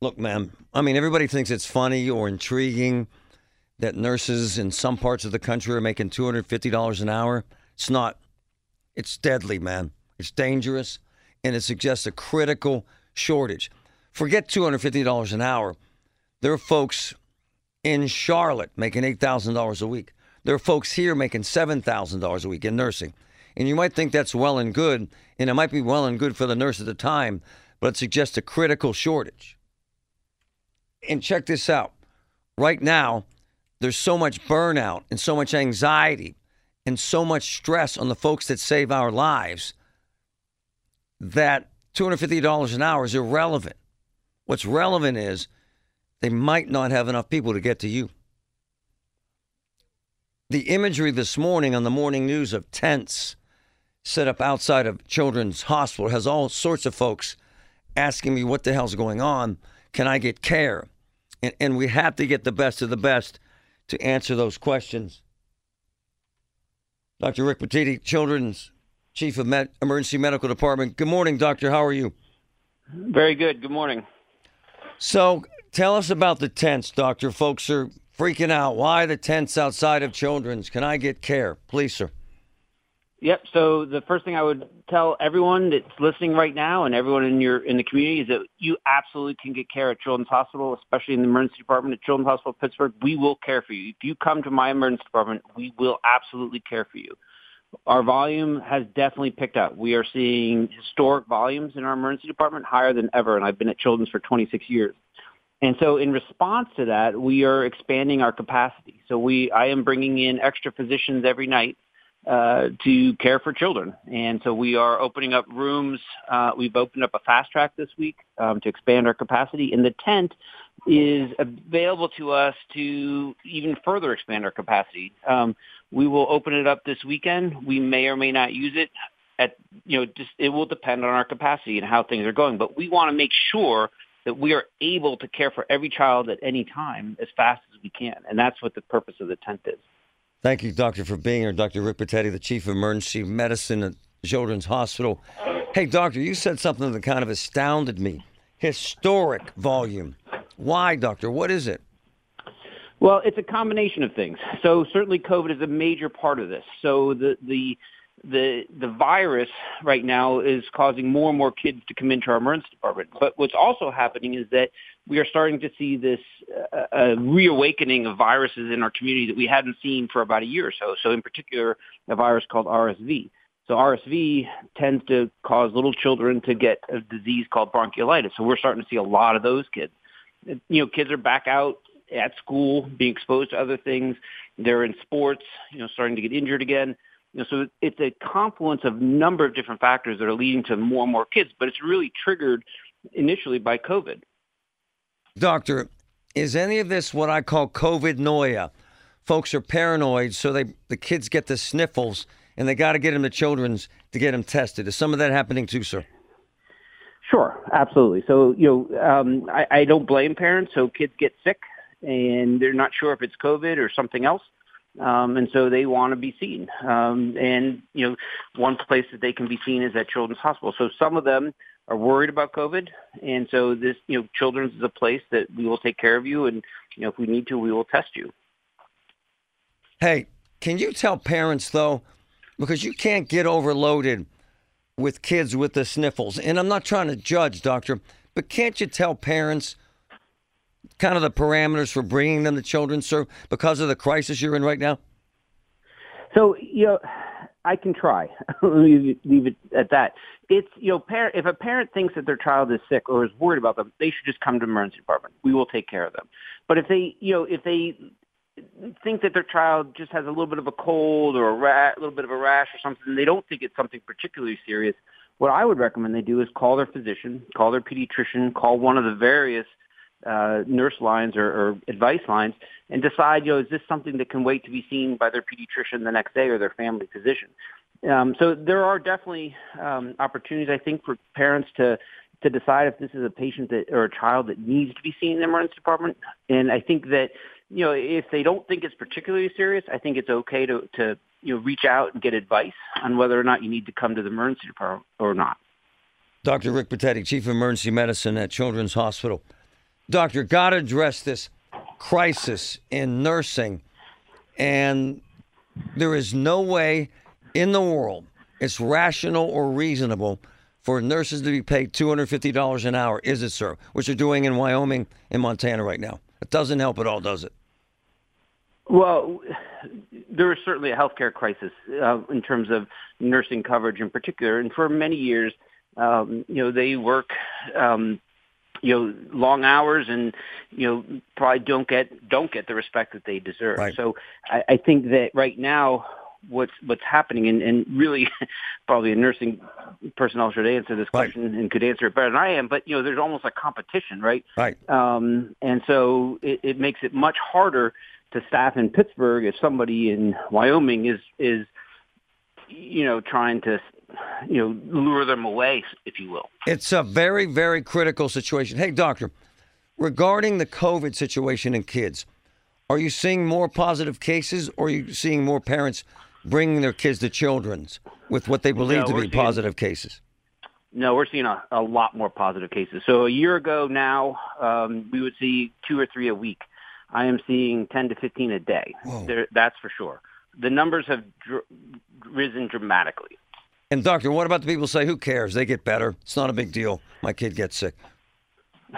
Look, man, I mean, everybody thinks it's funny or intriguing that nurses in some parts of the country are making $250 an hour. It's not. It's deadly, man. It's dangerous, and it suggests a critical shortage. Forget $250 an hour. There are folks in Charlotte making $8,000 a week. There are folks here making $7,000 a week in nursing. And you might think that's well and good, and it might be well and good for the nurse at the time, but it suggests a critical shortage. And check this out. Right now, there's so much burnout and so much anxiety and so much stress on the folks that save our lives that $250 an hour is irrelevant. What's relevant is they might not have enough people to get to you. The imagery this morning on the morning news of tents set up outside of Children's Hospital has all sorts of folks asking me what the hell's going on. Can I get care? And, and we have to get the best of the best to answer those questions. Dr. Rick Pitetti, Children's Chief of Med- Emergency Medical Department. Good morning, Doctor. How are you? Very good. Good morning. So tell us about the tents, Doctor. Folks are freaking out. Why the tents outside of Children's? Can I get care? Please, sir. Yep. So the first thing I would tell everyone that's listening right now and everyone in your in the community is that you absolutely can get care at Children's Hospital, especially in the emergency department at Children's Hospital Pittsburgh. We will care for you. If you come to my emergency department, we will absolutely care for you. Our volume has definitely picked up. We are seeing historic volumes in our emergency department, higher than ever, and I've been at Children's for 26 years. And so in response to that, we are expanding our capacity. So we, I am bringing in extra physicians every night uh, to care for children. And so we are opening up rooms. Uh, we've opened up a fast track this week um, to expand our capacity. And the tent is available to us to even further expand our capacity. Um, we will open it up this weekend. We may or may not use it. At you know, just it will depend on our capacity and how things are going. But we want to make sure that we are able to care for every child at any time as fast as we can, and that's what the purpose of the tent is. Thank you, Doctor, for being here. Dr. Rick Pitetti, the Chief of Emergency Medicine at Children's Hospital. Hey, Doctor, you said something that kind of astounded me. Historic volume. Why, Doctor? What is it? Well, it's a combination of things. So certainly COVID is a major part of this. So the the the the virus right now is causing more and more kids to come into our emergency department. But what's also happening is that we are starting to see this uh, uh, reawakening of viruses in our community that we hadn't seen for about a year or so. So in particular, a virus called RSV. So RSV tends to cause little children to get a disease called bronchiolitis. So we're starting to see a lot of those kids. You know, kids are back out at school, being exposed to other things. They're in sports, you know, starting to get injured again. You know, so it's a confluence of number of different factors that are leading to more and more kids, but it's really triggered initially by COVID. Doctor, is any of this what I call COVID noia? Folks are paranoid, so they the kids get the sniffles, and they got to get them to children's to get them tested. Is some of that happening too, sir? Sure, absolutely. So you know, um, I, I don't blame parents. So kids get sick, and they're not sure if it's COVID or something else. Um, and so they want to be seen. Um, and you know, one place that they can be seen is at Children's Hospital. So some of them are worried about COVID, and so this, you know, Children's is a place that we will take care of you, and you know, if we need to, we will test you. Hey, can you tell parents though, because you can't get overloaded with kids with the sniffles, and I'm not trying to judge, doctor, but can't you tell parents kind of the parameters for bringing them to children, sir, because of the crisis you're in right now? So you know, I can try. leave, it at that. It's you know, parent, if a parent thinks that their child is sick or is worried about them, they should just come to the emergency department. We will take care of them. But if they, you know, if they think that their child just has a little bit of a cold or a, ra- a little bit of a rash or something, they don't think it's something particularly serious. What I would recommend they do is call their physician, call their pediatrician, call one of the various uh, nurse lines or, or advice lines, and decide, you know, is this something that can wait to be seen by their pediatrician the next day or their family physician? Um, so there are definitely um, opportunities, I think, for parents to to decide if this is a patient that or a child that needs to be seen in the emergency department. And I think that you know if they don't think it's particularly serious, I think it's okay to to you know reach out and get advice on whether or not you need to come to the emergency department or not. Dr. Rick Pitetti, Chief of Emergency Medicine at Children's Hospital. Doctor, got to address this crisis in nursing, and there is no way in the world it's rational or reasonable for nurses to be paid $250 an hour, is it, sir? Which they're doing in Wyoming and Montana right now. It doesn't help at all, does it? Well, there is certainly a healthcare crisis uh, in terms of nursing coverage in particular, and for many years, um, you know, they work, um, you know, long hours, and you know, probably don't get don't get the respect that they deserve. Right. So, I, I think that right now, what's what's happening, and, and really, probably a nursing personnel should answer this Right. question and could answer it better than I am. But you know, there's almost a competition, right? Right. Um, and so it, it makes it much harder to staff in Pittsburgh if somebody in Wyoming is is you know trying to you know lure them away, if you will. It's a very, very critical situation. Hey, doctor, regarding the COVID situation in kids, are you seeing more positive cases or are you seeing more parents bringing their kids to children's with what they believe No, to be seeing- positive cases? No, we're seeing a, a lot more positive cases. So a year ago now, um, we would see two or three a week. I am seeing 10 to 15 a day. There, that's for sure. The numbers have dr- risen dramatically. And doctor, what about the people say, who cares? They get better. It's not a big deal. My kid gets sick.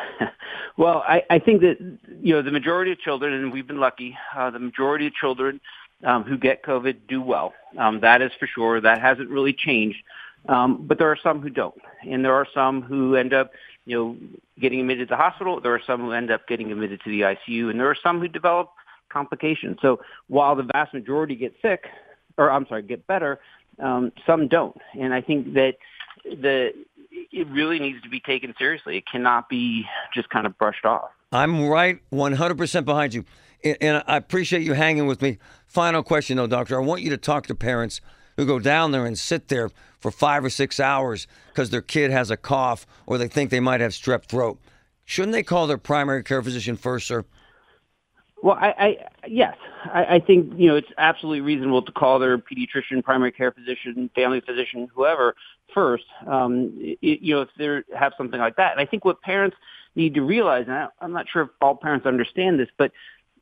Well, I, I think that you know the majority of children, and we've been lucky. Uh, the majority of children um, who get COVID do well. Um, that is for sure. That hasn't really changed. Um, but there are some who don't, and there are some who end up, you know, getting admitted to the hospital. There are some who end up getting admitted to the ICU, and there are some who develop complications. So while the vast majority get sick, or I'm sorry, get better, um, some don't. And I think that the it really needs to be taken seriously. It cannot be just kind of brushed off. I'm right 100% behind you. And- And I appreciate you hanging with me. Final question, though, doctor. I want you to talk to parents who go down there and sit there for five or six hours because their kid has a cough or they think they might have strep throat. Shouldn't they call their primary care physician first, sir? Well, I, I yes, I, I think you know it's absolutely reasonable to call their pediatrician, primary care physician, family physician, whoever first. Um, it, you know, if they have something like that, and I think what parents need to realize, and I, I'm not sure if all parents understand this, but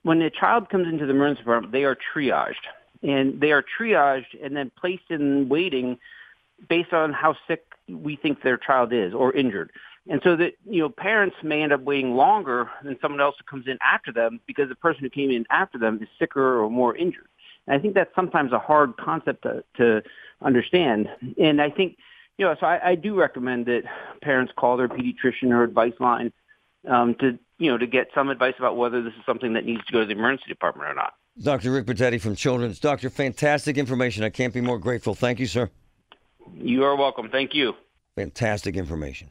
when a child comes into the emergency department, they are triaged, and they are triaged and then placed in waiting based on how sick we think their child is or injured. And so that, you know, parents may end up waiting longer than someone else who comes in after them because the person who came in after them is sicker or more injured. And I think that's sometimes a hard concept to, to understand. And I think, you know, so I, I do recommend that parents call their pediatrician or advice line um, to, you know, to get some advice about whether this is something that needs to go to the emergency department or not. Dr. Rick Bertetti from Children's. Doctor, fantastic information. I can't be more grateful. Thank you, sir. You are welcome. Thank you. Fantastic information.